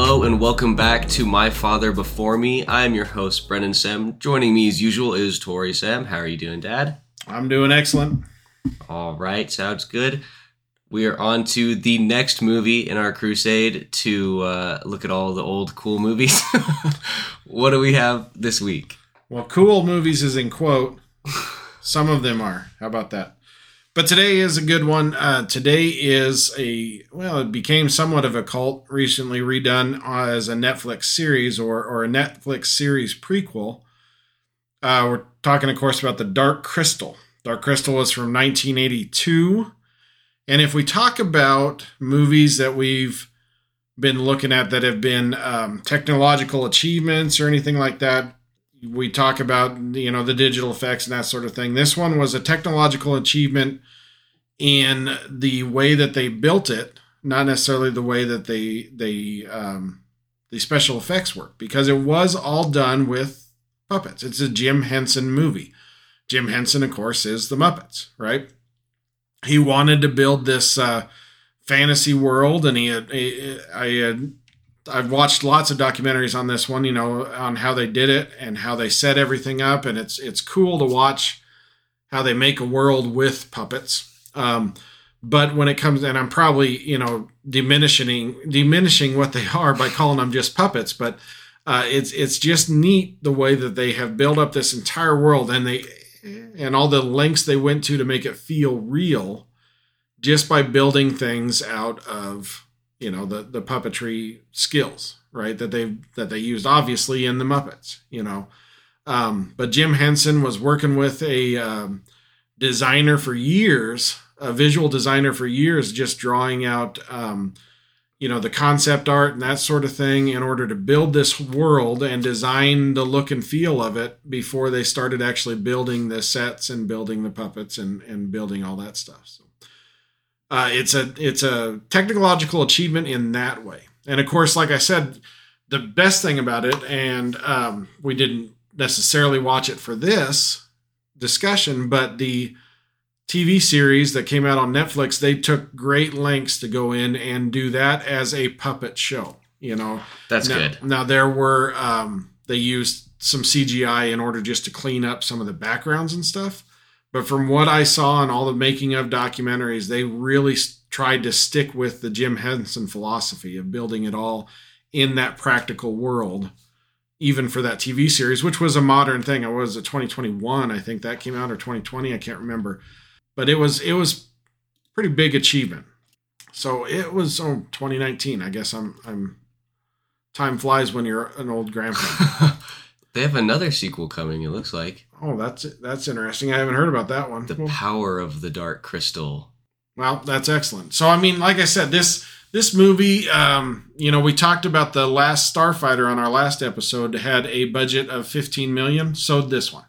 Hello and welcome back to My Father Before Me. I'm your host, Brennan Sam. Joining me as usual is Tori Sam. How are you doing, Dad? I'm doing excellent. All right, sounds good. We are on to the next movie in our crusade to uh, look at all the old cool movies. what do we have this week? Well, cool movies is in quote. Some of them are. How about that? But today is a good one. Uh, today is a well, it became somewhat of a cult recently redone as a Netflix series or or a Netflix series prequel. Uh, we're talking, of course, about the Dark Crystal. Dark Crystal was from 1982, and if we talk about movies that we've been looking at that have been um, technological achievements or anything like that, we talk about you know the digital effects and that sort of thing. This one was a technological achievement in the way that they built it, not necessarily the way that they they um, the special effects work, because it was all done with puppets. It's a Jim Henson movie. Jim Henson, of course, is the Muppets, right? He wanted to build this uh, fantasy world, and he had, I had I've watched lots of documentaries on this one, you know, on how they did it and how they set everything up, and it's it's cool to watch how they make a world with puppets. Um, but when it comes, and I'm probably you know diminishing diminishing what they are by calling them just puppets, but uh, it's it's just neat the way that they have built up this entire world and they and all the lengths they went to to make it feel real, just by building things out of you know the the puppetry skills right that they that they used obviously in the muppets you know. Um, but jim henson was working with a um, designer for years a visual designer for years just drawing out um, you know the concept art and that sort of thing in order to build this world and design the look and feel of it before they started actually building the sets and building the puppets and and building all that stuff so uh, it's a it's a technological achievement in that way. And of course, like I said, the best thing about it, and um, we didn't necessarily watch it for this discussion, but the TV series that came out on Netflix, they took great lengths to go in and do that as a puppet show. You know, that's now, good. Now there were um, they used some CGI in order just to clean up some of the backgrounds and stuff. But from what I saw in all the making of documentaries, they really tried to stick with the Jim Henson philosophy of building it all in that practical world, even for that TV series, which was a modern thing. It was a 2021, I think that came out, or 2020, I can't remember. But it was it was pretty big achievement. So it was oh, 2019. I guess I'm I'm time flies when you're an old grandpa. they have another sequel coming. It looks like. Oh, that's that's interesting. I haven't heard about that one. The well, power of the dark crystal. Well, that's excellent. So, I mean, like I said, this this movie, um, you know, we talked about the last Starfighter on our last episode had a budget of 15 million. So this one.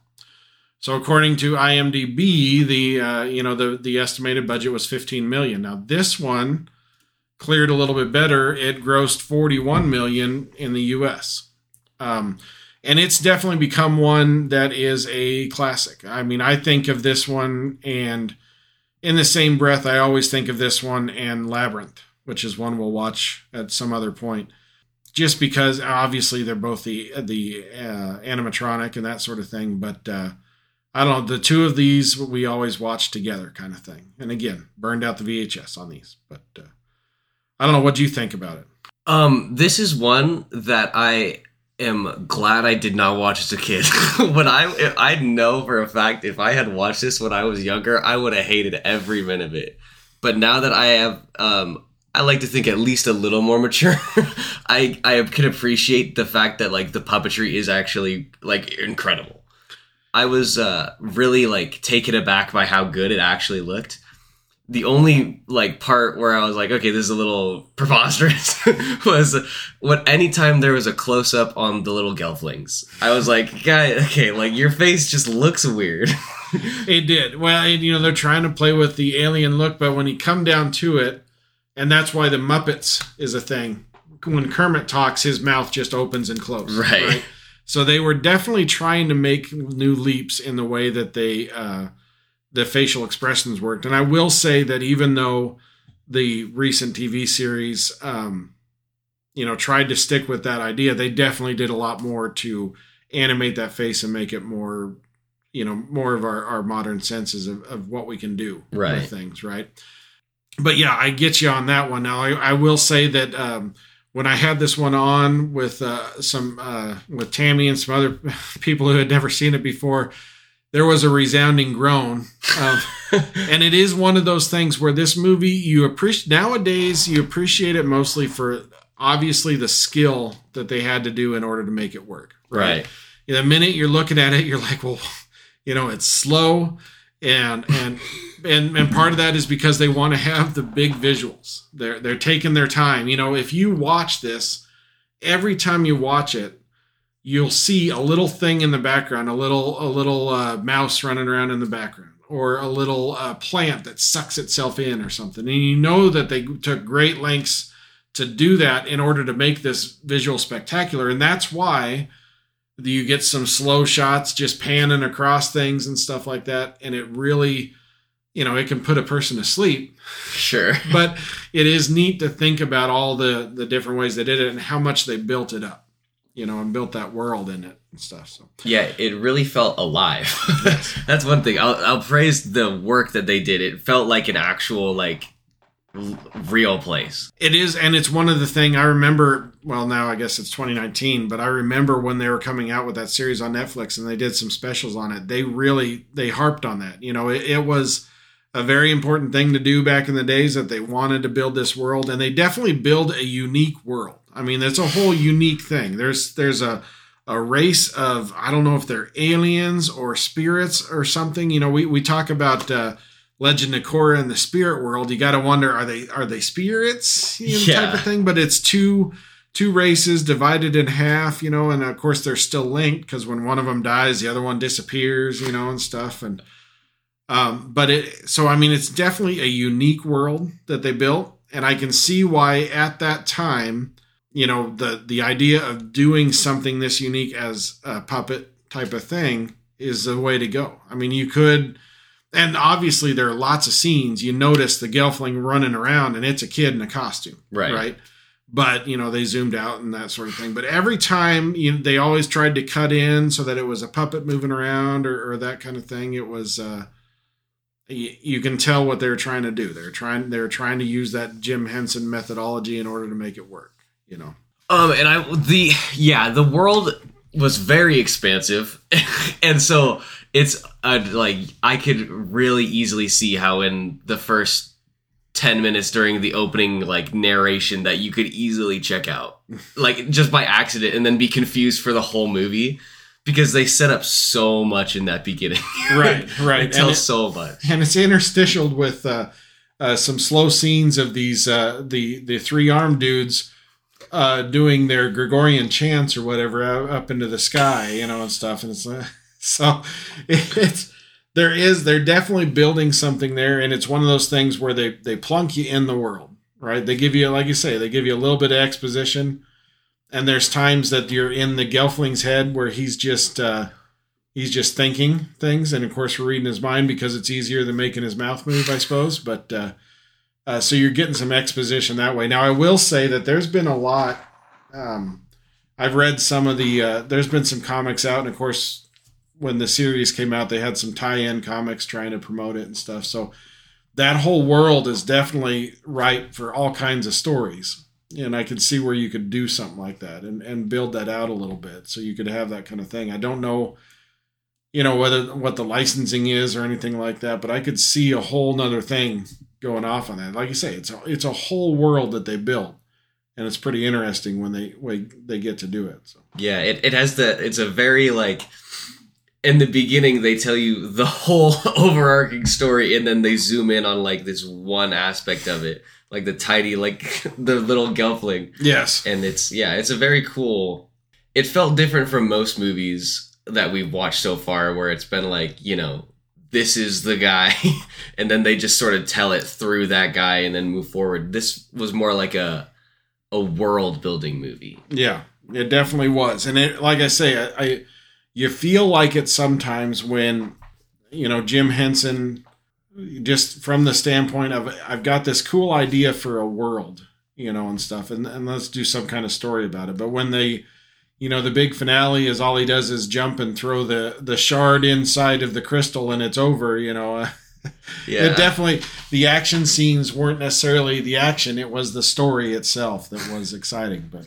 So according to IMDb, the uh, you know the the estimated budget was 15 million. Now this one cleared a little bit better. It grossed 41 million in the U.S. Um, and it's definitely become one that is a classic. I mean, I think of this one, and in the same breath, I always think of this one and Labyrinth, which is one we'll watch at some other point, just because obviously they're both the the uh, animatronic and that sort of thing. But uh, I don't know, the two of these we always watch together, kind of thing. And again, burned out the VHS on these, but uh, I don't know. What do you think about it? Um, this is one that I am glad I did not watch as a kid. when I I know for a fact if I had watched this when I was younger, I would have hated every minute of it. But now that I have um I like to think at least a little more mature. I I can appreciate the fact that like the puppetry is actually like incredible. I was uh really like taken aback by how good it actually looked the only like part where I was like, okay, this is a little preposterous was what anytime there was a close up on the little gelflings. I was like, guy, okay, like your face just looks weird. it did. Well, you know, they're trying to play with the alien look, but when you come down to it, and that's why the Muppets is a thing. When Kermit talks, his mouth just opens and closes. Right. right? So they were definitely trying to make new leaps in the way that they uh, the facial expressions worked. And I will say that even though the recent TV series, um, you know, tried to stick with that idea. They definitely did a lot more to animate that face and make it more, you know, more of our, our modern senses of, of what we can do Right. with things, right? But yeah, I get you on that one. Now, I, I will say that um, when I had this one on with uh, some uh, with Tammy and some other people who had never seen it before, there was a resounding groan of and it is one of those things where this movie you appreciate nowadays you appreciate it mostly for obviously the skill that they had to do in order to make it work right. the minute you're looking at it you're like well you know it's slow and and and and part of that is because they want to have the big visuals. They're they're taking their time. You know if you watch this every time you watch it you'll see a little thing in the background a little a little uh, mouse running around in the background or a little uh, plant that sucks itself in or something. And you know that they took great lengths to do that in order to make this visual spectacular. And that's why you get some slow shots just panning across things and stuff like that. And it really you know it can put a person to sleep. Sure. but it is neat to think about all the the different ways they did it and how much they built it up you know and built that world in it and stuff so Yeah, it really felt alive. That's one thing. I'll, I'll praise the work that they did. It felt like an actual like real place. It is, and it's one of the thing I remember. Well, now I guess it's 2019, but I remember when they were coming out with that series on Netflix and they did some specials on it. They really they harped on that. You know, it, it was a very important thing to do back in the days that they wanted to build this world, and they definitely build a unique world. I mean, it's a whole unique thing. There's there's a a race of I don't know if they're aliens or spirits or something. You know, we we talk about. Uh, Legend of Korra in the spirit world, you got to wonder are they are they spirits you know, type of thing? But it's two two races divided in half, you know, and of course they're still linked because when one of them dies, the other one disappears, you know, and stuff. And um, but it so I mean it's definitely a unique world that they built, and I can see why at that time, you know, the the idea of doing something this unique as a puppet type of thing is the way to go. I mean, you could and obviously there are lots of scenes. You notice the gelfling running around and it's a kid in a costume Right. right? But you know they zoomed out and that sort of thing. But every time you they always tried to cut in so that it was a puppet moving around or, or that kind of thing. It was uh you, you can tell what they're trying to do. They're trying they're trying to use that jim henson methodology in order to make it work you know Um, and I the yeah the world was very expansive, and so it's uh, like I could really easily see how in the first ten minutes during the opening like narration that you could easily check out, like just by accident, and then be confused for the whole movie because they set up so much in that beginning. right right tell so much. and it's interstitialed with uh, uh, some slow scenes of these uh, the the three armed dudes uh, doing their Gregorian chants or whatever up into the sky, you know, and stuff. And it's uh, so it's there is they're definitely building something there, and it's one of those things where they they plunk you in the world, right? They give you like you say, they give you a little bit of exposition. And there's times that you're in the Gelfling's head where he's just uh, he's just thinking things and of course we're reading his mind because it's easier than making his mouth move i suppose but uh, uh, so you're getting some exposition that way now i will say that there's been a lot um, i've read some of the uh, there's been some comics out and of course when the series came out they had some tie-in comics trying to promote it and stuff so that whole world is definitely ripe for all kinds of stories and I could see where you could do something like that and, and build that out a little bit so you could have that kind of thing. I don't know, you know, whether what the licensing is or anything like that, but I could see a whole nother thing going off on that. Like you say, it's a, it's a whole world that they built, and it's pretty interesting when they when they get to do it. So Yeah, it, it has the it's a very like in the beginning they tell you the whole overarching story and then they zoom in on like this one aspect of it. Like the tiny like the little gelfling. yes, And it's yeah, it's a very cool it felt different from most movies that we've watched so far where it's been like, you know, this is the guy and then they just sort of tell it through that guy and then move forward. This was more like a a world building movie. Yeah, it definitely was, and it like I say, I, I you feel like it sometimes when you know Jim Henson, just from the standpoint of I've got this cool idea for a world, you know, and stuff, and and let's do some kind of story about it. But when they, you know, the big finale is all he does is jump and throw the the shard inside of the crystal, and it's over. You know. Yeah. It definitely the action scenes weren't necessarily the action; it was the story itself that was exciting. But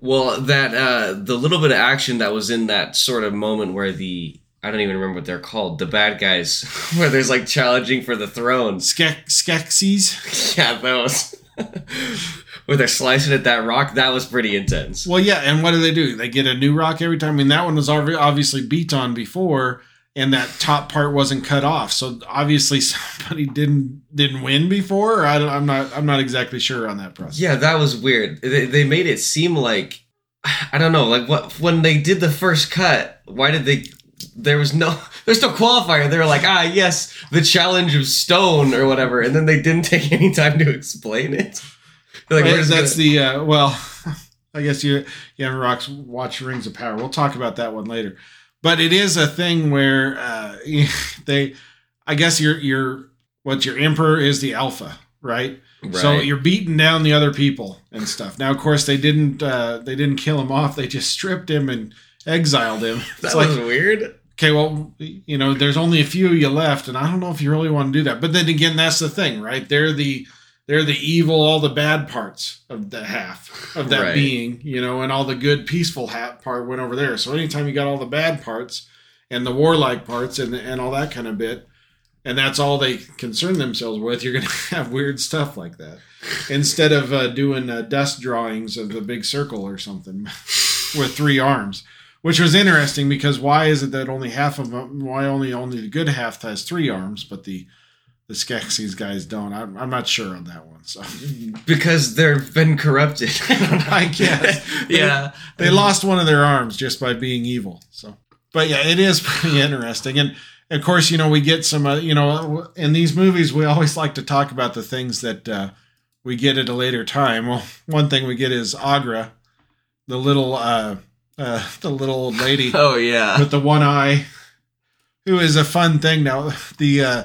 Well, that uh the little bit of action that was in that sort of moment where the I don't even remember what they're called, the bad guys, where there's like challenging for the throne. Skek- Skeksis, Yeah, those. Where they're slicing at that rock, that was pretty intense. well, yeah, and what do they do? They get a new rock every time. I mean, that one was obviously beat on before, and that top part wasn't cut off. So obviously somebody didn't didn't win before. I don't, I'm not I'm not exactly sure on that process. Yeah, that was weird. They, they made it seem like I don't know, like what when they did the first cut. Why did they? There was no, there's no qualifier. They were like, ah, yes, the challenge of stone or whatever, and then they didn't take any time to explain it. Like, Right, that's the uh, well. I guess you you haven't rocks watch Rings of Power. We'll talk about that one later. But it is a thing where uh, they, I guess your your what your emperor is the alpha, right? So you're beating down the other people and stuff. Now, of course, they didn't uh, they didn't kill him off. They just stripped him and exiled him. that like was weird. okay, well, you know, there's only a few of you left, and I don't know if you really want to do that. But then again, that's the thing, right? They're the they're the evil, all the bad parts of the half of that Right. being, you know, and all the good, peaceful hat part went over there. So anytime you got all the bad parts and the warlike parts and and all that kind of bit, and that's all they concern themselves with, you're gonna have weird stuff like that instead of uh, doing uh, dust drawings of the big circle or something with three arms which was interesting because why is it that only half of them why only only the good half has three arms but the the Skeksis guys don't I'm, I'm not sure on that one so Because they've been corrupted. I guess. yeah. they lost one of their arms just by being evil so but yeah it is pretty interesting and of course you know we get some uh, you know in these movies we always like to talk about the things that uh, we get at a later time well one thing we get is Aughra the little uh, uh the little old lady Oh yeah. with the one eye, who is a fun thing now. The uh,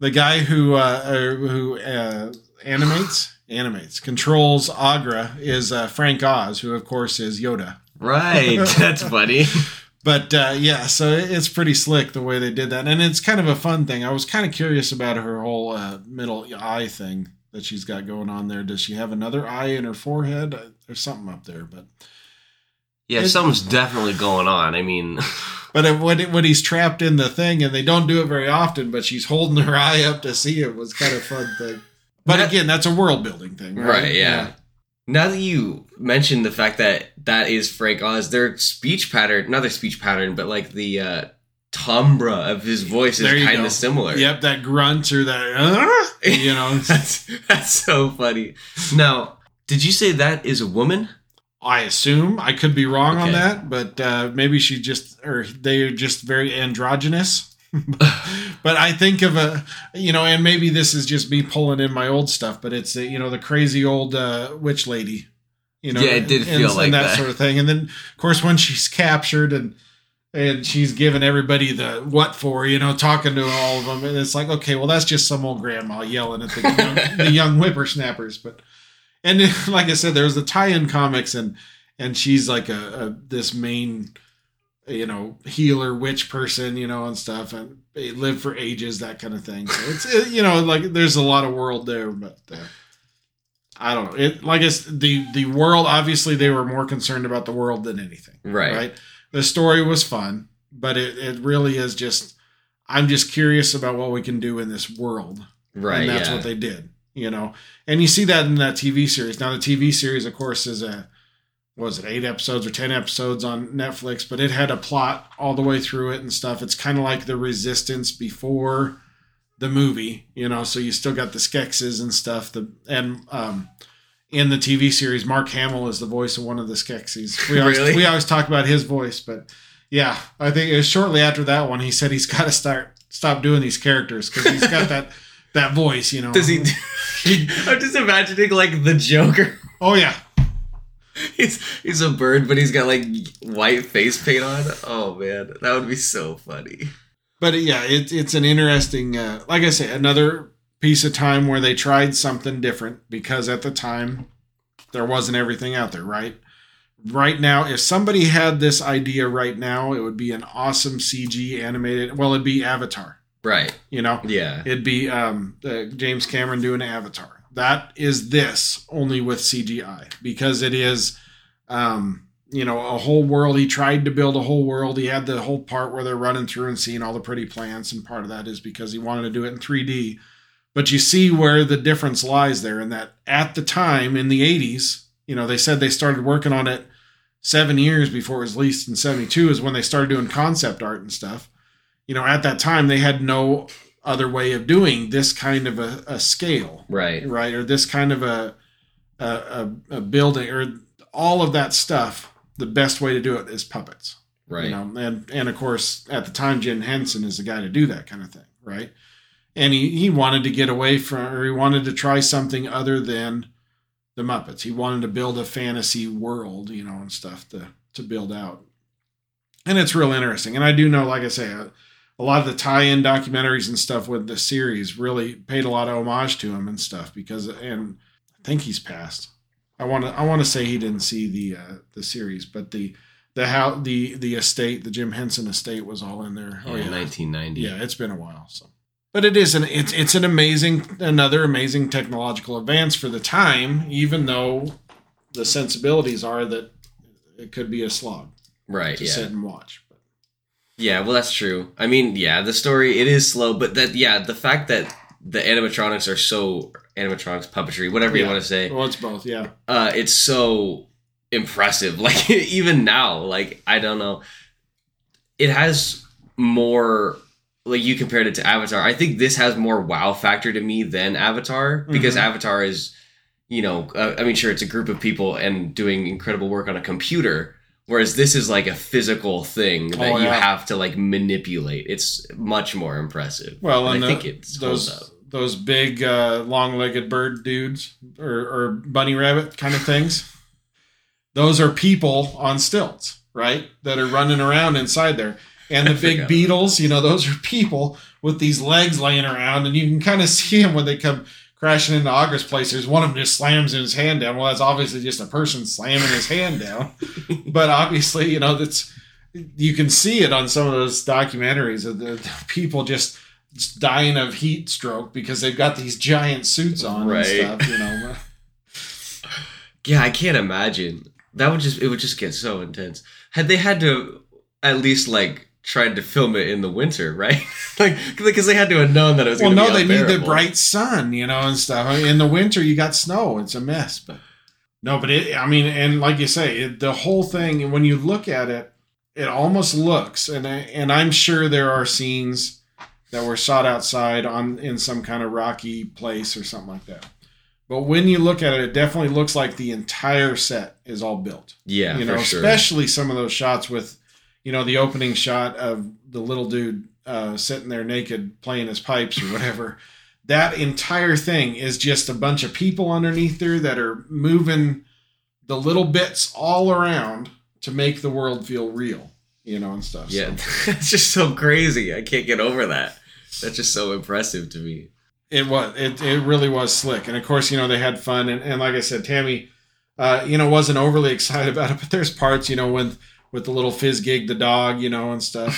the guy who uh, who uh, animates animates controls Aughra is uh, Frank Oz, who of course is Yoda. Right. That's funny. But uh, yeah, so it's pretty slick the way they did that, and it's kind of a fun thing. I was kind of curious about her whole uh, middle eye thing that she's got going on there. Does she have another eye in her forehead? There's something up there, but Yeah, something's definitely going on. I mean, But when when he's trapped in the thing, and they don't do it very often, but she's holding her eye up to see it was kind of fun thing. But That- again, that's a world building thing, right? right, yeah. Now that you mentioned the fact that that is Frank Oz, their speech pattern, not their speech pattern, but like the uh, timbre of his voice is kind of similar. Yep, that grunt or that, uh, you know. that's that's so funny. Now, did you say that is a woman? I assume I could be wrong on that, but uh, maybe she just or they are just very androgynous. but I think of a you know, and maybe this is just me pulling in my old stuff, but it's uh, you know the crazy old uh, witch lady. You know, Yeah, it did and- feel and like that, that. sort of thing. And then of course when she's captured and and she's giving everybody the what for, you know, talking to all of them, and it's like, okay, well, that's just some old grandma yelling at the young, the young whippersnappers. But and like I said, there's the tie-in comics, and and she's like a, a this main, you know, healer witch person, you know, and stuff, and they live for ages, that kind of thing. So it's it, you know, like there's a lot of world there, but. Uh, I don't know. It like it's the the world. Obviously, they were more concerned about the world than anything Right. right? The story was fun, but it, it really is just I'm just curious about what we can do in this world. Right. and that's yeah. what they did, you know. And you see that in that TV series. Now the TV series, of course, is a what was it eight episodes or ten episodes on Netflix, but it had a plot all the way through it and stuff. It's kind of like the Resistance before the movie, you know. So you still got the Skeksis and stuff. The and um, in the TV series, Mark Hamill is the voice of one of the Skeksis. We always, Really? we always talk about his voice, but yeah, I think it was shortly after that one he said he's got to start stop doing these characters because he's got that that voice, you know. Does he? I'm just imagining like the Joker. Oh yeah, He's he's a bird, but he's got like white face paint on. Oh man, that would be so funny. but yeah, it, it's an interesting. Uh, like I say, another piece of time where they tried something different because at the time there wasn't everything out there, right? Right now, if somebody had this idea right now, it would be an awesome CG animated. Well, it'd be Avatar. Right. You know, Yeah. it'd be um, uh, James Cameron doing Avatar. That is this only with CGI because it is, um, you know, a whole world. He tried to build a whole world. He had the whole part where they're running through and seeing all the pretty plants, and part of that is because he wanted to do it in 3D. But you see where the difference lies there, in that at the time in the 80s, you know, they said they started working on it seven years before it was released in 72 is when they started doing concept art and stuff. You know, at that time, they had no other way of doing this kind of a, a scale. Right. right? Or this kind of a a, a a building or all of that stuff the best way to do it is puppets. Right. you know and and of course at the time Jim Henson is the guy to do that kind of thing right? And he he wanted to get away from or he wanted to try something other than the Muppets. He wanted to build a fantasy world you know and stuff to to build out. And it's real interesting. And I do know like I say uh, a, a lot of the tie-in documentaries and stuff with the series really paid a lot of homage to him and stuff because and I think he's passed I want to I want to say he didn't see the uh, the series, but the the how the the estate, the Jim Henson estate, was all in there. Oh, yeah. 1990. yeah, it's been a while. So, but it is an it's it's an amazing another amazing technological advance for the time, even though the sensibilities are that it could be a slog Right. to Yeah. sit and watch. Yeah, well, that's true. I mean, yeah, the story it is slow, but that yeah, the fact that the animatronics are so animatronics puppetry, whatever you want to say, well, it's both. Yeah, uh, it's so impressive. Like even now, like I don't know, it has more. Like you compared it to Avatar, I think this has more wow factor to me than Avatar because Mhm. Avatar is, you know, uh, I mean, sure, it's a group of people and doing incredible work on a computer, whereas this is like a physical thing that Oh, you have to like manipulate. It's much more impressive. well, And and I the- think it's those those big uh, long-legged bird dudes or, or bunny rabbit kind of things. Those are people on stilts, right? That are running around inside there. And the big beetles, you know, those are people with these legs laying around, and you can kind of see them when they come crashing into Aughra's place. There's one of them just slams his hand down. Well, that's obviously just a person slamming his hand down. but obviously, you know, that's you can see it on some of those documentaries of the, the people just dying of heat stroke because they've got these giant suits on Right. and stuff, you know. Yeah, I can't imagine. That would just it would just get so intense. Had they had to at least like tried to film it in the winter, right? like because they had to have known that it was. well, no, they need the bright sun, you know, and stuff. In the winter, you got snow. It's a mess, but no, but it. I mean, and like you say, it, the whole thing. When you look at it, it almost looks, and I, and I'm sure there are scenes that were shot outside on in some kind of rocky place or something like that. But when you look at it, it definitely looks like the entire set is all built. Yeah, you know, for sure. especially some of those shots with, you know, the opening shot of the little dude uh, sitting there naked playing his pipes or whatever. that entire thing is just a bunch of people underneath there that are moving the little bits all around to make the world feel real, you know, and stuff. Yeah, So it's just so crazy. I can't get over that. That's just so impressive to me. it was it, it really was slick and of course you know they had fun and, and like i said tammy uh, you know wasn't overly excited about it but there's parts you know when with the little Fizzgig the dog you know and stuff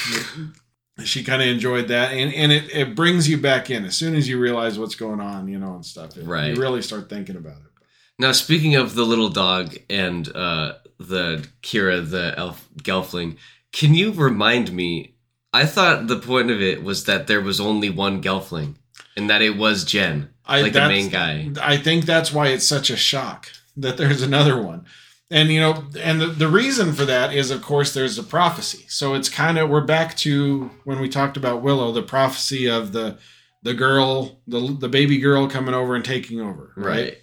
she kind of enjoyed that and, and it, it brings you back in as soon as you realize what's going on you know and stuff It- Right. you really start thinking about it Now, speaking of the little dog and uh, the Kira, the elf Gelfling, can you remind me? I thought the point of it was that there was only one Gelfling, and that it was Jen, I, like the main guy. I think that's why it's such a shock that there's another one. And you know, and the, the reason for that is of course there's a prophecy. So it's kind of we're back to when we talked about Willow, the prophecy of the the girl, the the baby girl coming over and taking over, right? Right.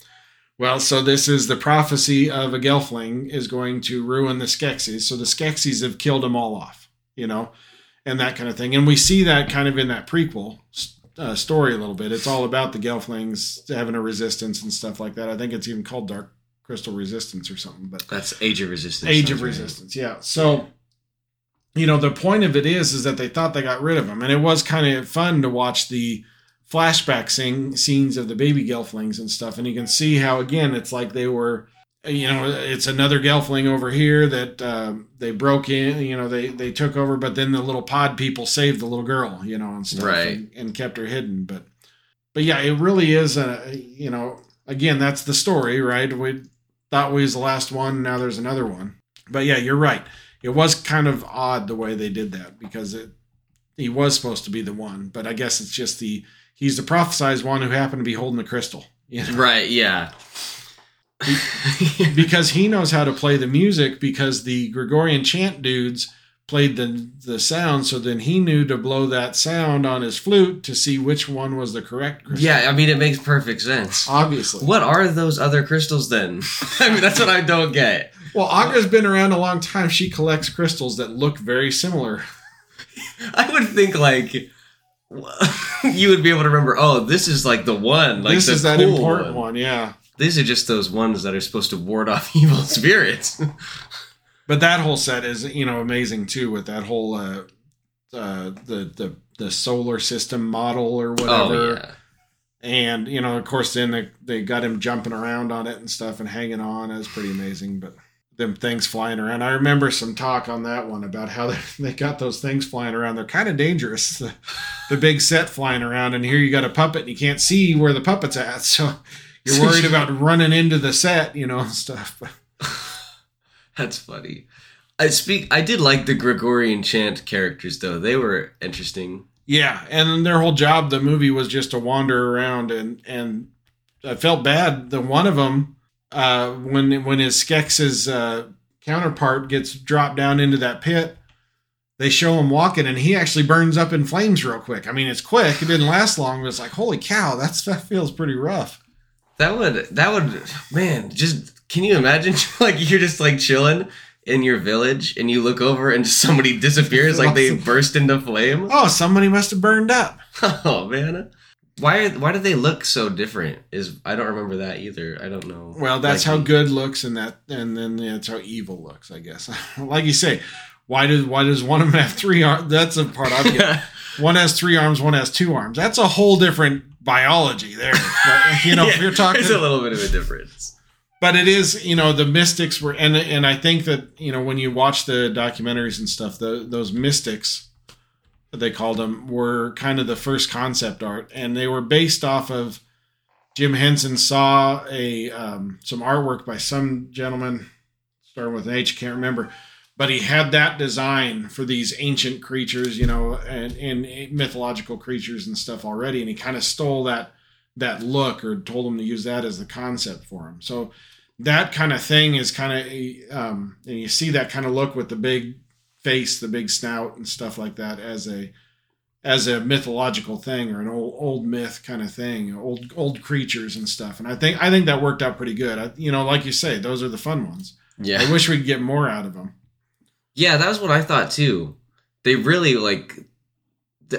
Well, so this is the prophecy of a Gelfling is going to ruin the Skeksis. So the Skeksis have killed them all off, you know, and that kind of thing. And we see that kind of in that prequel uh, story a little bit. It's all about the Gelflings having a resistance and stuff like that. I think it's even called Dark Crystal Resistance or something. But That's Age of Resistance. Age of right. Resistance, yeah. So, you know, the point of it is, is that they thought they got rid of them, and it was kind of fun to watch the flashback sing, scenes of the baby Gelflings and stuff, and you can see how again it's like they were you know, it's another Gelfling over here that um, they broke in. You know, they they took over, but then the little pod people saved the little girl. You know, and stuff, Right. and, and kept her hidden. But but yeah, it really is a you know, again, that's the story, right? We thought we was the last one. Now there's another one. But yeah, you're right. It was kind of odd the way they did that because it he was supposed to be the one, but I guess it's just the he's the prophesized one who happened to be holding the crystal. You know? Right, yeah. because he knows how to play the music because the Gregorian chant dudes played the the sound so then he knew to blow that sound on his flute to see which one was the correct crystal. yeah, I mean, it makes perfect sense. Obviously. What are those other crystals then? I mean, that's what I don't get. Well, Aughra's been around a long time. She collects crystals that look very similar. I would think like you would be able to remember. Oh, this is like the one. Like this is that cool important one. yeah. These are just those ones that are supposed to ward off evil spirits. But that whole set is, you know, amazing too with that whole uh uh the the the solar system model or whatever. oh yeah. And you know, of course, then they, they got him jumping around on it and stuff and hanging on. Was pretty amazing. But them things flying around, I remember some talk on that one about how they, they got those things flying around. They're kind of dangerous. The, the big set flying around, and here you got a puppet, and you can't see where the puppet's at, so you're worried about running into the set, you know, and stuff. That's funny. I speak. I did like the Gregorian chant characters though. They were interesting. Yeah, and their whole job, the movie was just to wander around, and and I felt bad. The one of them, uh, when when his Skeksis uh, counterpart gets dropped down into that pit, they show him walking, and he actually burns up in flames real quick. I mean, it's quick; it didn't last long, but it's like, holy cow, that's that feels pretty rough. That would. That would. Man, just can you imagine? Like you're just like chilling in your village, and you look over, and just somebody disappears. Like they burst into flame. Oh, somebody must have burned up. Oh man. Why are, why do they look so different? Is I don't remember that either. I don't know. Well, that's Like, how good looks, and that, and then that's how evil looks, I guess. like you say, why does why does one of them have three arms? That's a part I get. one has three arms, one has two arms. That's a whole different biology there. But, you know, if you're talking, There's a little bit of a difference. But it is, you know, the mystics were, and and I think that you know when you watch the documentaries and stuff, the, those mystics, they called them, were kind of the first concept art, and they were based off of Jim Henson saw a um, some artwork by some gentleman, starting with an H, can't remember, but he had that design for these ancient creatures, you know, and, and mythological creatures and stuff already, and he kind of stole that that look or told them to use that as the concept for him. So that kind of thing is kind of, um, and you see that kind of look with the big face, the big snout, and stuff like that as a as a mythological thing or an old old myth kind of thing, old old creatures and stuff. And I think I think that worked out pretty good. I, you know, like you say, those are the fun ones. Yeah. I wish we could get more out of them. Yeah, that was what I thought too. They really like.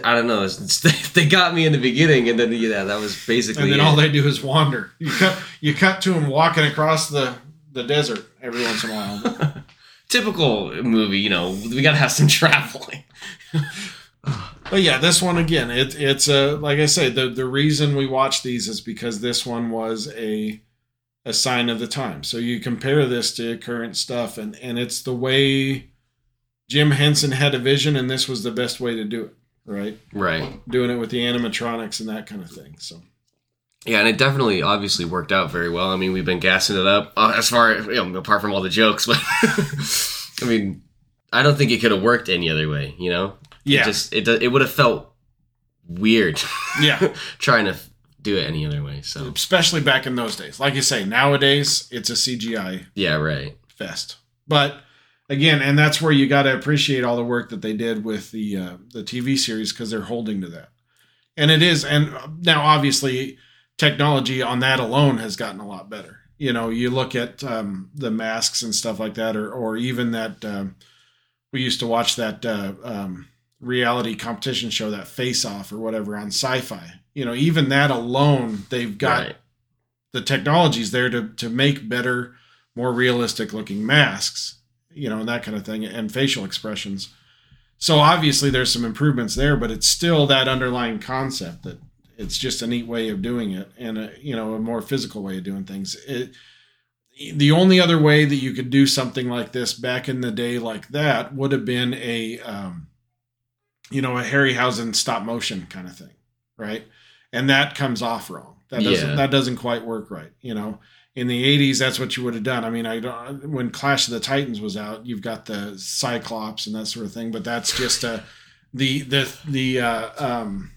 I don't know. it's- it's- they got me in the beginning, and then yeah, that was basically. And then it. all they do is wander. You cut you cut to them walking across the the desert every once in a while. typical movie. You know, we gotta have some traveling. But yeah, this one again, it, it's a like I say, the the reason we watch these is because this one was a a sign of the time. So you compare this to current stuff, and and it's the way Jim Henson had a vision, and this was the best way to do it, right? Right. Doing it with the animatronics and that kind of thing. So Yeah, and it definitely obviously worked out very well. I mean, we've been gassing it up uh, as far you know, apart from all the jokes, but I mean, I don't think it could have worked any other way. You know, yeah, it just it it would have felt weird yeah, trying to do it any other way. So especially back in those days. Like you say, nowadays it's a CGI yeah, right. fest. But again, and that's where you got to appreciate all the work that they did with the uh, the TV series because they're holding to that. And it is, and now obviously technology on that alone has gotten a lot better. You know, you look at um, the masks and stuff like that, or or even that um, we used to watch that uh, um, reality competition show, that Face Off or whatever on Sci-Fi. You know, even that alone, they've got right. the technology's there to to make better, more realistic looking masks, you know, and that kind of thing, and facial expressions. So obviously there's some improvements there, but it's still that underlying concept that it's just a neat way of doing it, and a, you know a more physical way of doing things. It, the only other way that you could do something like this back in the day like that would have been a um, you know a harryhausen stop motion kind of thing right and that comes off wrong that doesn't Yeah. that doesn't quite work right you know in the 80s that's what you would have done i mean i don't when clash of the titans was out you've got the cyclops and that sort of thing but that's just a the the the uh um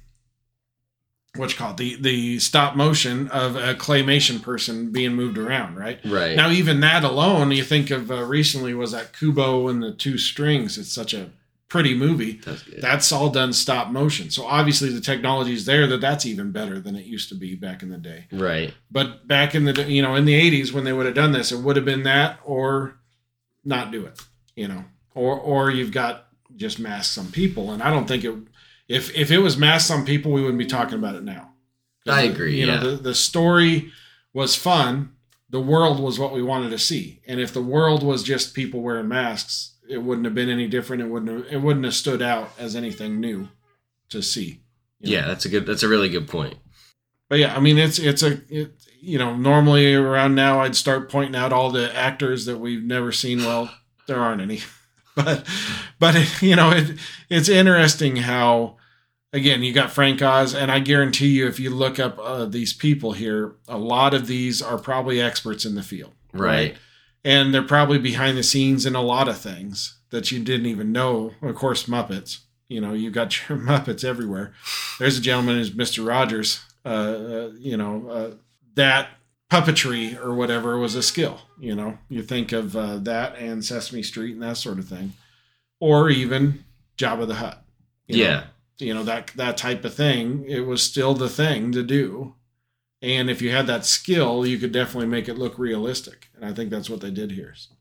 what you call it the the stop motion of a claymation person being moved around right Right. now, even that alone, you think of uh, recently was that Kubo and the Two Strings. It's such a pretty movie. That's good. That's all done stop motion. So obviously the technology is there that that's even better than it used to be back in the day. right. But back in the you know in the '80s when they would have done this, it would have been that or not do it. You know, or or you've got just masks some people, and I don't think it. If if it was masks some people, we wouldn't be talking about it now. I agree, You yeah. know, the, the story was fun. The world was what we wanted to see, and if the world was just people wearing masks, it wouldn't have been any different. It wouldn't have, it wouldn't have stood out as anything new to see. you know? Yeah, that's a good. That's a really good point. But yeah, I mean, it's it's a it, you know normally around now I'd start pointing out all the actors that we've never seen. Well, there aren't any, but but you know it it's interesting how again you got Frank Oz, and I guarantee you if you look up uh, these people here, a lot of these are probably experts in the field, Right. And they're probably behind the scenes in a lot of things that you didn't even know. Of course, Muppets. You know, you've got your Muppets everywhere. There's a gentleman who's Mr. Rogers. Uh, uh, you know, uh, that puppetry or whatever was a skill. You know, you think of uh, that and Sesame Street and that sort of thing, or even Jabba the Hutt. you know Yeah. you know that that type of thing it was still the thing to do and if you had that skill you could definitely make it look realistic and i think that's what they did here so.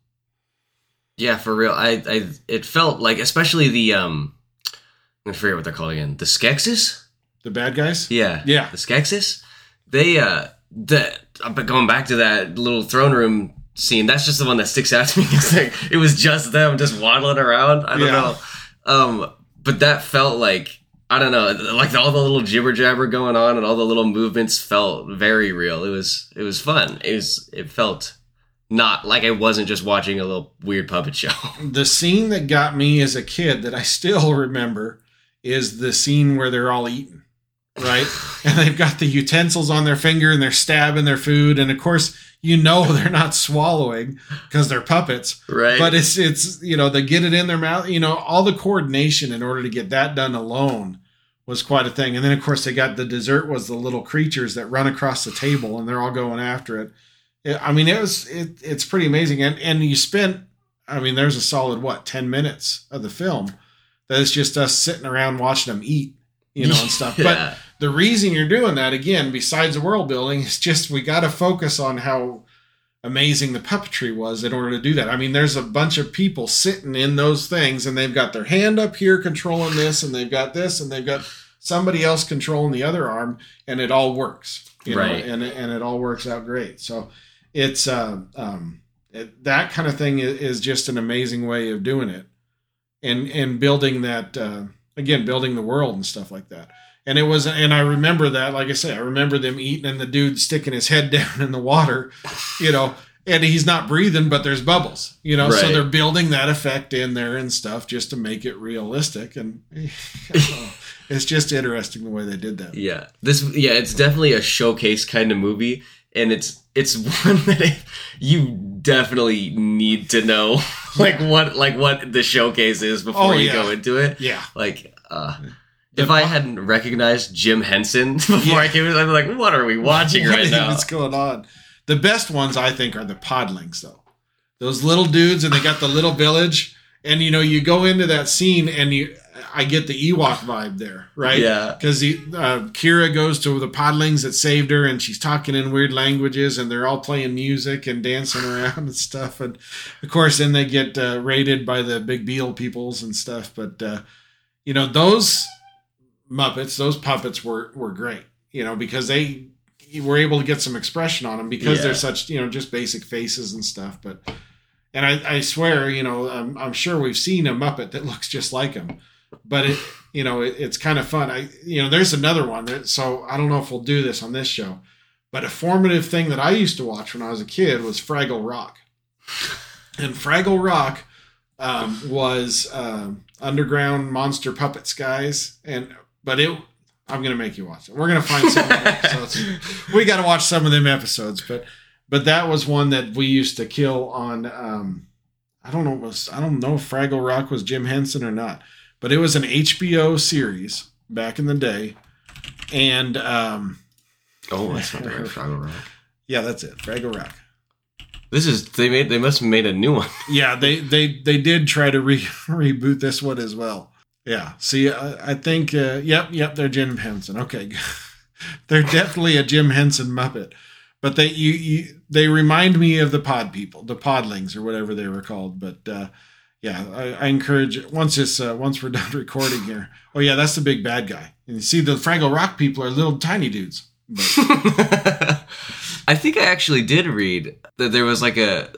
Yeah, for real. I, I, it felt like, especially the um, I forget what they're called again. The Skeksis. the bad guys Yeah. Yeah. The Skeksis. They uh, the but going back to that little throne room scene. That's just the one that sticks out to me. It's like it was just them just waddling around. I don't Yeah. know. Um, but that felt like. I don't know, like all the little jibber jabber going on and all the little movements felt very real. It was it was fun. It was it felt not like I wasn't just watching a little weird puppet show. the scene that got me as a kid that i still remember is the scene where they're all eating right and they've got the utensils on their finger and they're stabbing their food and of course you know they're not swallowing because they're puppets. Right? but it's it's you know they get it in their mouth. You know all the coordination in order to get that done alone was quite a thing. And then of course they got the dessert was the little creatures that run across the table and they're all going after it. I mean it was it, it's pretty amazing. And and you spent i mean there's a solid what 10 minutes of the film that is just us sitting around watching them eat you know and stuff. But Yeah. The reason you're doing that again besides the world building is just we got to focus on how amazing the puppetry was in order to do that. I mean there's a bunch of people sitting in those things and they've got their hand up here controlling this and they've got this and they've got somebody else controlling the other arm and it all works you know, Right. and, and it all works out great. So it's uh, um, it, that kind of thing is, is just an amazing way of doing it and and building that uh, again building the world and stuff like that and it was and i remember that like i said i remember them eating and the dude sticking his head down in the water you know and he's not breathing but there's bubbles you know so they're building that effect in there and stuff just to make it realistic. And it's just interesting the way they did that. Yeah, this yeah, it's definitely a showcase kind of movie, and it's it's one that it, you definitely need to know like what like what the showcase is before Oh, you go into it. yeah. Like, uh, if I hadn't recognized Jim Henson before Yeah. I came in, I'd be like, "What are we watching What right is- now?" What's going on? The best ones, I think, are the podlings, though. Those little dudes, and they got the little village, and you know, you go into that scene, and you, I get the Ewok vibe there, right? Yeah. Because uh, Kira goes to the podlings that saved her, and she's talking in weird languages, and they're all playing music and dancing around and stuff. And of course, then they get uh, raided by the big Beal peoples and stuff. But uh, you know, those Muppets, those puppets were were great. You know, because they were able to get some expression on them because Yeah. they're such you know just basic faces and stuff. But and I, I swear, you know, I'm, I'm sure we've seen a Muppet that looks just like him, but it, you know, it, it's kind of fun. I, you know, there's another one that, so I don't know if we'll do this on this show, But a formative thing that I used to watch when I was a kid was Fraggle Rock. And Fraggle Rock um, was uh, underground monster puppets guys, and but it. I'm gonna make you watch it. We're gonna find some. episodes. We got to watch some of them episodes, but but that was one that we used to kill on. Um, I don't know. Was I don't know if Fraggle Rock was Jim Henson or not, but it was an HBO series back in the day, and um, Oh, that's not the right Fraggle Rock. yeah, that's it. Fraggle Rock. This is they made they must have made a new one. Yeah, they they they did try to re- reboot this one as well. Yeah. See, I, I think uh, yep, yep, they're Jim Henson. Okay, they're definitely a Jim Henson Muppet, but they you, you they remind me of the Pod people, the Podlings or whatever they were called. But uh, yeah, I, I encourage once this uh, once we're done recording here. Oh yeah, that's the big bad guy. And you see, the Fraggle Rock people are little tiny dudes. I think I actually did read that there was like a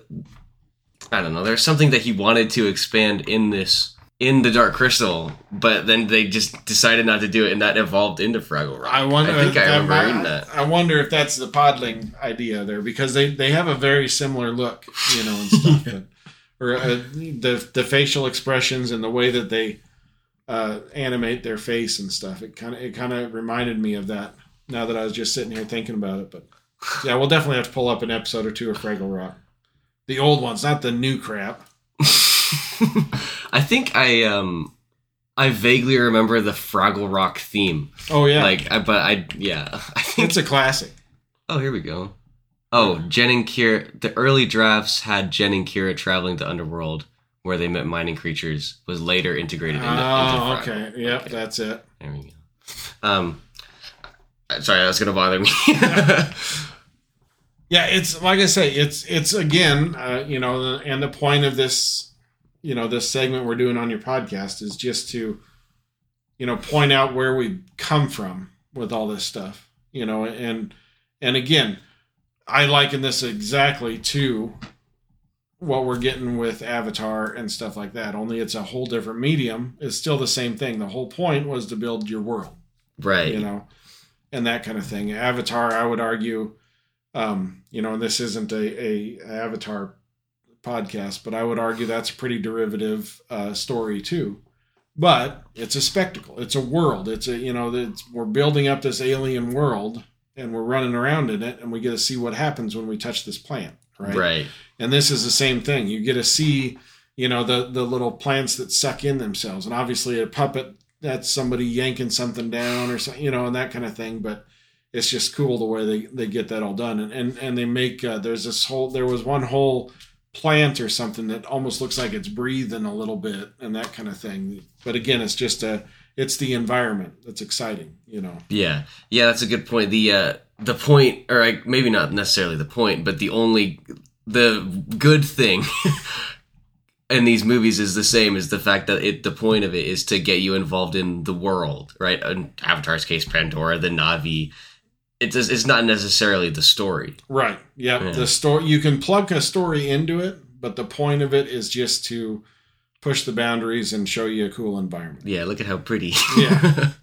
I don't know, there's something that he wanted to expand in this in the Dark Crystal, but then they just decided not to do it and that evolved into Fraggle Rock. I wonder. I think I remember might- reading that. I wonder if that's the Podling idea there because they, they have a very similar look, you know, and stuff. but, or uh, the the facial expressions and the way that they uh, animate their face and stuff. It kind of it kind of reminded me of that. Now that I was just sitting here thinking about it, but yeah, we'll definitely have to pull up an episode or two of Fraggle Rock, the old ones, not the new crap. I think I um I vaguely remember the Fraggle Rock theme. Oh yeah, Like I, but I yeah, I think it's a classic. Oh, here we go. Oh, Jen and Kira. The early drafts had Jen and Kira traveling to Underworld, where they met mining creatures. Was later integrated into. Oh, into Fraggle. okay, yep, that's it. There we go. Um, sorry, that's gonna bother me. Yeah, it's like I say, it's it's again, uh, you know, and the point of this, you know, this segment we're doing on your podcast is just to, you know, point out where we come from with all this stuff, you know, and and again, I liken this exactly to what we're getting with Avatar and stuff like that. Only it's a whole different medium. It's still the same thing. The whole point was to build your world right. you know, and that kind of thing. Avatar, I would argue, um, you know, and this isn't a, a Avatar podcast, but I would argue that's a pretty derivative uh, story too. But it's a spectacle. It's a world. It's a you know, it's, we're building up this alien world and we're running around in it, and we get to see what happens when we touch this plant, right? Right. And this is the same thing. You get to see, you know, the the little plants that suck in themselves, and obviously a puppet that's somebody yanking something down or something, you know, and that kind of thing. But it's just cool the way they, they get that all done, and and, and they make uh, there's this whole there was one whole plant or something that almost looks like it's breathing a little bit and that kind of thing. But again, it's just a it's the environment that's exciting, you know. Yeah. Yeah, that's a good point. The uh the point or like maybe not necessarily the point, but the only the good thing in these movies is the same is the fact that it the point of it is to get you involved in the world, right? In Avatar's case, Pandora, the Navi. It's it's not necessarily the story. Right. Yeah. Yeah. The story you can plug a story into it, but the point of it is just to push the boundaries and show you a cool environment. Yeah, look at how pretty. Yeah.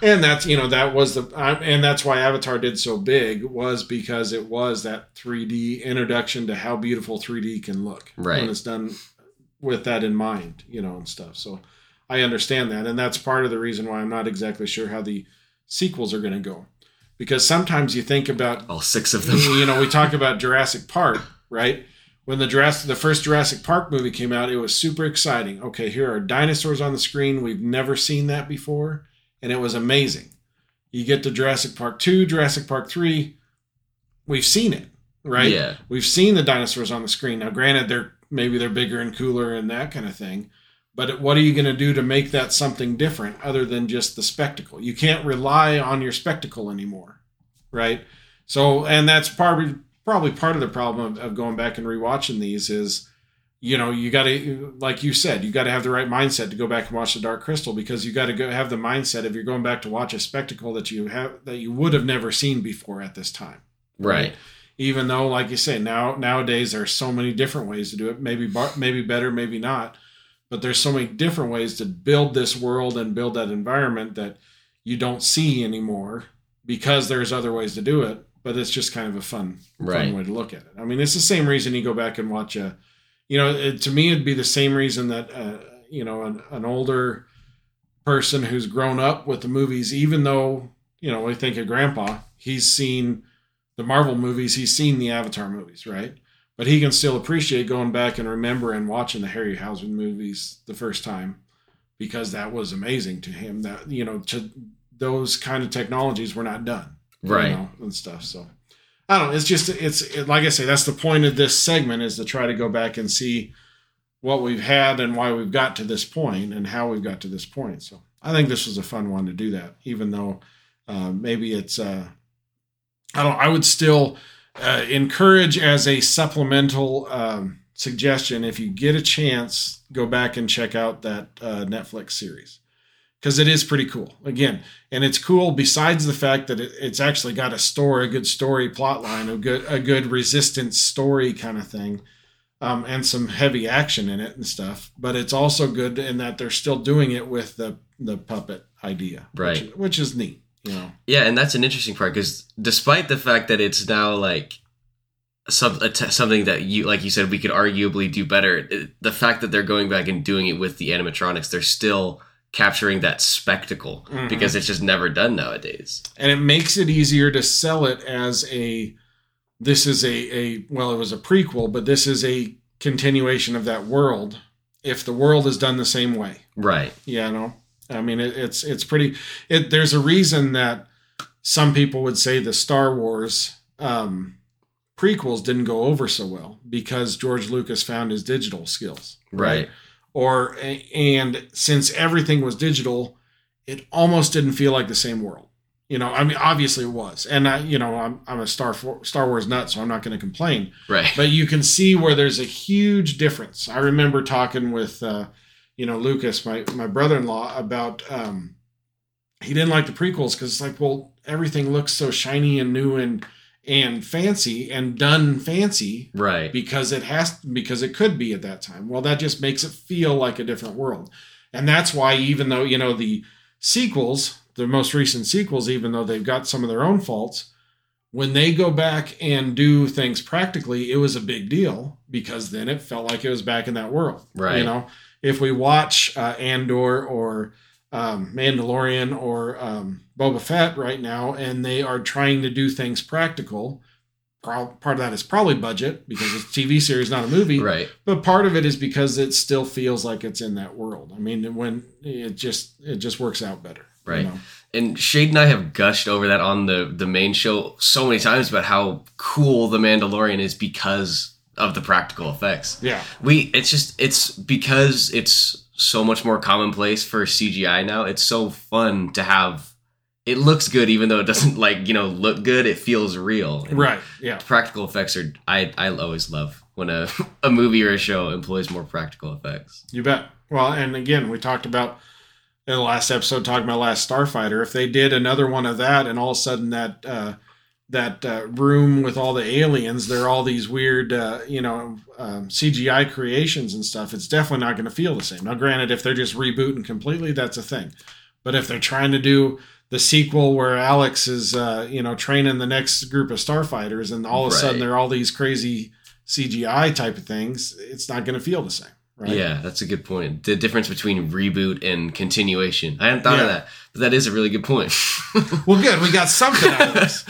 And that's you know that was the and that's why Avatar did so big was because it was that 3D introduction to how beautiful 3D can look Right. when it's done with that in mind, you know, and stuff. So I understand that, and that's part of the reason why I'm not exactly sure how the sequels are going to go, because sometimes you think about All six of them. you know, we talk about Jurassic Park, right? When the Jurassic, the first Jurassic Park movie came out, it was super exciting. Okay, here are dinosaurs on the screen. We've never seen that before, and it was amazing. You get to Jurassic Park 2, Jurassic Park 3, we've seen it, right? Yeah. We've seen the dinosaurs on the screen. Now, granted, they're maybe they're bigger and cooler and that kind of thing, but what are you going to do to make that something different other than just the spectacle? You can't rely on your spectacle anymore, right? So, and that's probably probably part of the problem of, of going back and rewatching these is, you know, you got to, like you said, you got to have the right mindset to go back and watch the Dark Crystal because you got to go have the mindset if you're going back to watch a spectacle that you have that you would have never seen before at this time Right. even though like you say now nowadays there are so many different ways to do it maybe bar- maybe better maybe not but there's so many different ways to build this world and build that environment that you don't see anymore because there's other ways to do it but it's just kind of a fun, Right. fun way to look at it. I mean, it's the same reason you go back and watch a, you know, it, to me it'd be the same reason that uh, you know an, an older person who's grown up with the movies, even though you know we think of Grandpa, he's seen the Marvel movies, he's seen the Avatar movies, right? But he can still appreciate going back and remember and watching the Harryhausen movies the first time because that was amazing to him. That you know, to those kind of technologies were not done, you Right. know, and stuff. So I don't know. It's just it's it, like I say. That's the point of this segment is to try to go back and see what we've had and why we've got to this point and how we've got to this point. So I think this was a fun one to do that, even though uh, maybe it's uh, I don't. I would still uh, encourage as a supplemental um, suggestion if you get a chance, go back and check out that uh, Netflix series because it is pretty cool. Again, and it's cool besides the fact that it, it's actually got a story, a good story plot line, a good a good resistance story kind of thing. Um, and some heavy action in it and stuff, but it's also good in that they're still doing it with the the puppet idea, Right. Which, which is neat, you know. Yeah, and that's an interesting part because despite the fact that it's now like some a t- something that you like you said we could arguably do better, it, the fact that they're going back and doing it with the animatronics, they're still capturing that spectacle Mhm. because it's just never done nowadays. and it makes it easier to sell it as a this is a a well it was a prequel but this is a continuation of that world if the world is done the same way Right. yeah no i mean it, it's it's pretty it there's a reason that some people would say the star wars um prequels didn't go over so well because george lucas found his digital skills Right. Or and since everything was digital it almost didn't feel like the same world. You know i mean obviously it was. And i you know i'm, I'm a star star wars nut so i'm not going to complain. Right. but you can see where there's a huge difference. I remember talking with uh, you know lucas my, my brother-in-law about um, he didn't like the prequels because it's like well everything looks so shiny and new and and fancy and done fancy Right. because it has because it could be at that time. Well, that just makes it feel like a different world. And that's why even though, you know, the sequels, the most recent sequels even though they've got some of their own faults, when they go back and do things practically, it was a big deal because then it felt like it was back in that world. Right. You know, if we watch uh, Andor or um, Mandalorian or um, Boba Fett right now, and they are trying to do things practical. Pro- Part of that is probably budget because it's a TV series, not a movie. Right. But part of it is because it still feels like it's in that world. I mean, when it just it just works out better. you Right. know? And Shade and I have gushed over that on the the main show so many times about how cool the Mandalorian is because of the practical effects. Yeah. We it's just it's because it's so much more commonplace for CGI now. It's so fun to have it looks good even though it doesn't like, you know, look good. It feels real. And Right. Yeah. Practical effects are I I always love when a a movie or a show employs more practical effects. You bet. Well, and again, we talked about in the last episode talking about Last Starfighter. If they did another one of that, and all of a sudden that uh, that uh, room with all the aliens, they're all these weird, uh, you know, um, CGI creations and stuff. It's definitely not going to feel the same. Now, granted, if they're just rebooting completely, that's a thing. But if they're trying to do the sequel where Alex is, uh, you know, training the next group of starfighters, and all of a sudden Right. they're all these crazy CGI type of things, it's not going to feel the same, right? Yeah, that's a good point. The difference between reboot and continuation. I hadn't thought of that, but that is a really good point. Well, good. We got something out of this.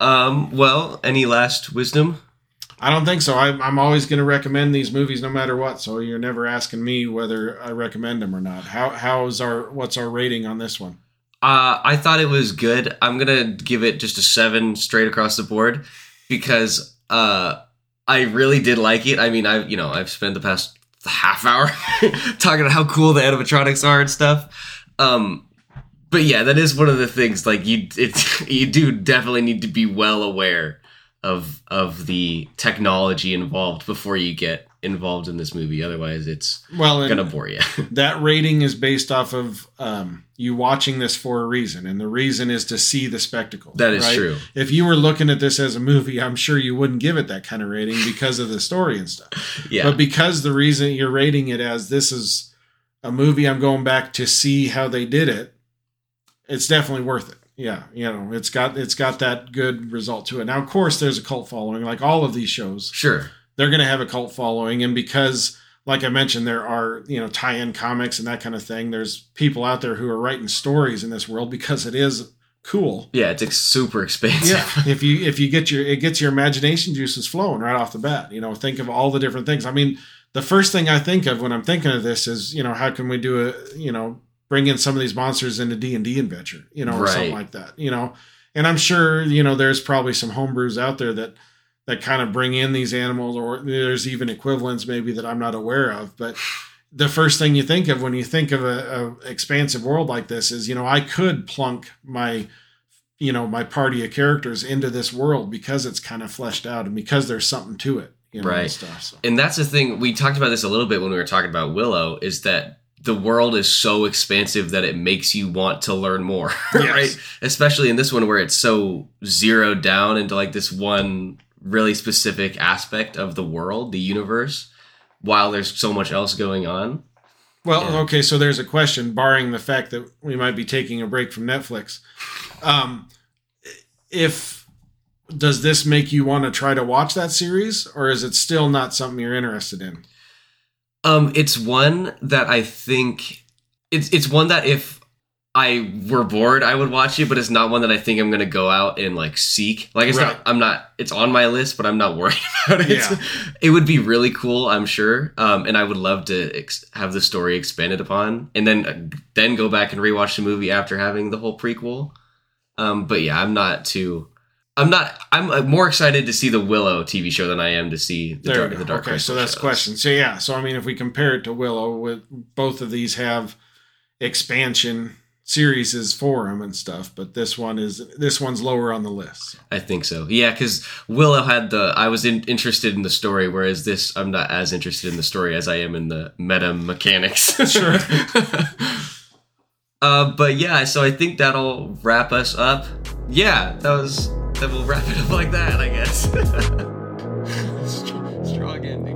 Um, well, any last wisdom? I don't think so. I, I'm always going to recommend these movies no matter what. So you're never asking me whether I recommend them or not. How how's our what's our rating on this one? Uh, I thought it was good. I'm gonna give it just a seven straight across the board because uh, I really did like it. I mean, I you know I've spent the past half hour talking about how cool the animatronics are and stuff. Um, but yeah, that is one of the things. Like you, it you do definitely need to be well aware of of the technology involved before you get involved in this movie. Otherwise, it's Well, gonna bore you. that rating is based off of um, you watching this for a reason, and the reason is to see the spectacle. that is right? true. If you were looking at this as a movie, I'm sure you wouldn't give it that kind of rating because of the story and stuff. Yeah. But because the reason you're rating it as this is a movie I'm going back to see how they did it, it's definitely worth it. Yeah, you know, it's got it's got that good result to it. Now, of course, there's a cult following, like all of these shows. Sure. They're going to have a cult following, and because, like I mentioned, there are you know tie-in comics and that kind of thing. There's people out there who are writing stories in this world because it is cool. Yeah, it's ex- super expensive. Yeah, if you if you get your it gets your imagination juices flowing right off the bat. You know, think of all the different things. I mean, the first thing I think of when I'm thinking of this is you know how can we do a you know bring in some of these monsters into D and D adventure, you know, or something like that, you know. And I'm sure you know there's probably some homebrews out there that that kind of bring in these animals, or there's even equivalents maybe that I'm not aware of. But the first thing you think of when you think of a, a expansive world like this is, you know, I could plunk my you know my party of characters into this world because it's kind of fleshed out and because there's something to it, you know, and Right. stuff. So. and that's the thing we talked about this a little bit when we were talking about willow is that the world is so expansive that it makes you want to learn more Yes. right especially in this one where it's so zeroed down into like this one really specific aspect of the world the universe while there's so much else going on Well, Yeah. okay, so there's a question, barring the fact that we might be taking a break from Netflix. Um, if does this make you want to try to watch that series, or is it still not something you're interested in? Um, it's one that I think it's it's one that if I were bored, I would watch it, but it's not one that I think I'm gonna go out and like seek. Like it's Right. not I'm not it's on my list, but I'm not worried about it. Yeah. It would be really cool, I'm sure. Um, and I would love to ex- have the story expanded upon, and then uh, then go back and rewatch the movie after having the whole prequel. Um, but yeah, I'm not too. I'm not. I'm uh, more excited to see the Willow TV show than I am to see the There Dark, the Dark okay, Crystal so that's the shows. question. So yeah, so I mean, if we compare it to Willow, with both of these have expansion series is for them and stuff, but this one is this one's lower on the list. I think so. Yeah, because Willow had the. I was in, interested in the story, whereas this, I'm not as interested in the story as I am in the meta mechanics. Sure. uh, but yeah, so I think that'll wrap us up yeah, that was. That will wrap it up like that, I guess. Strong ending.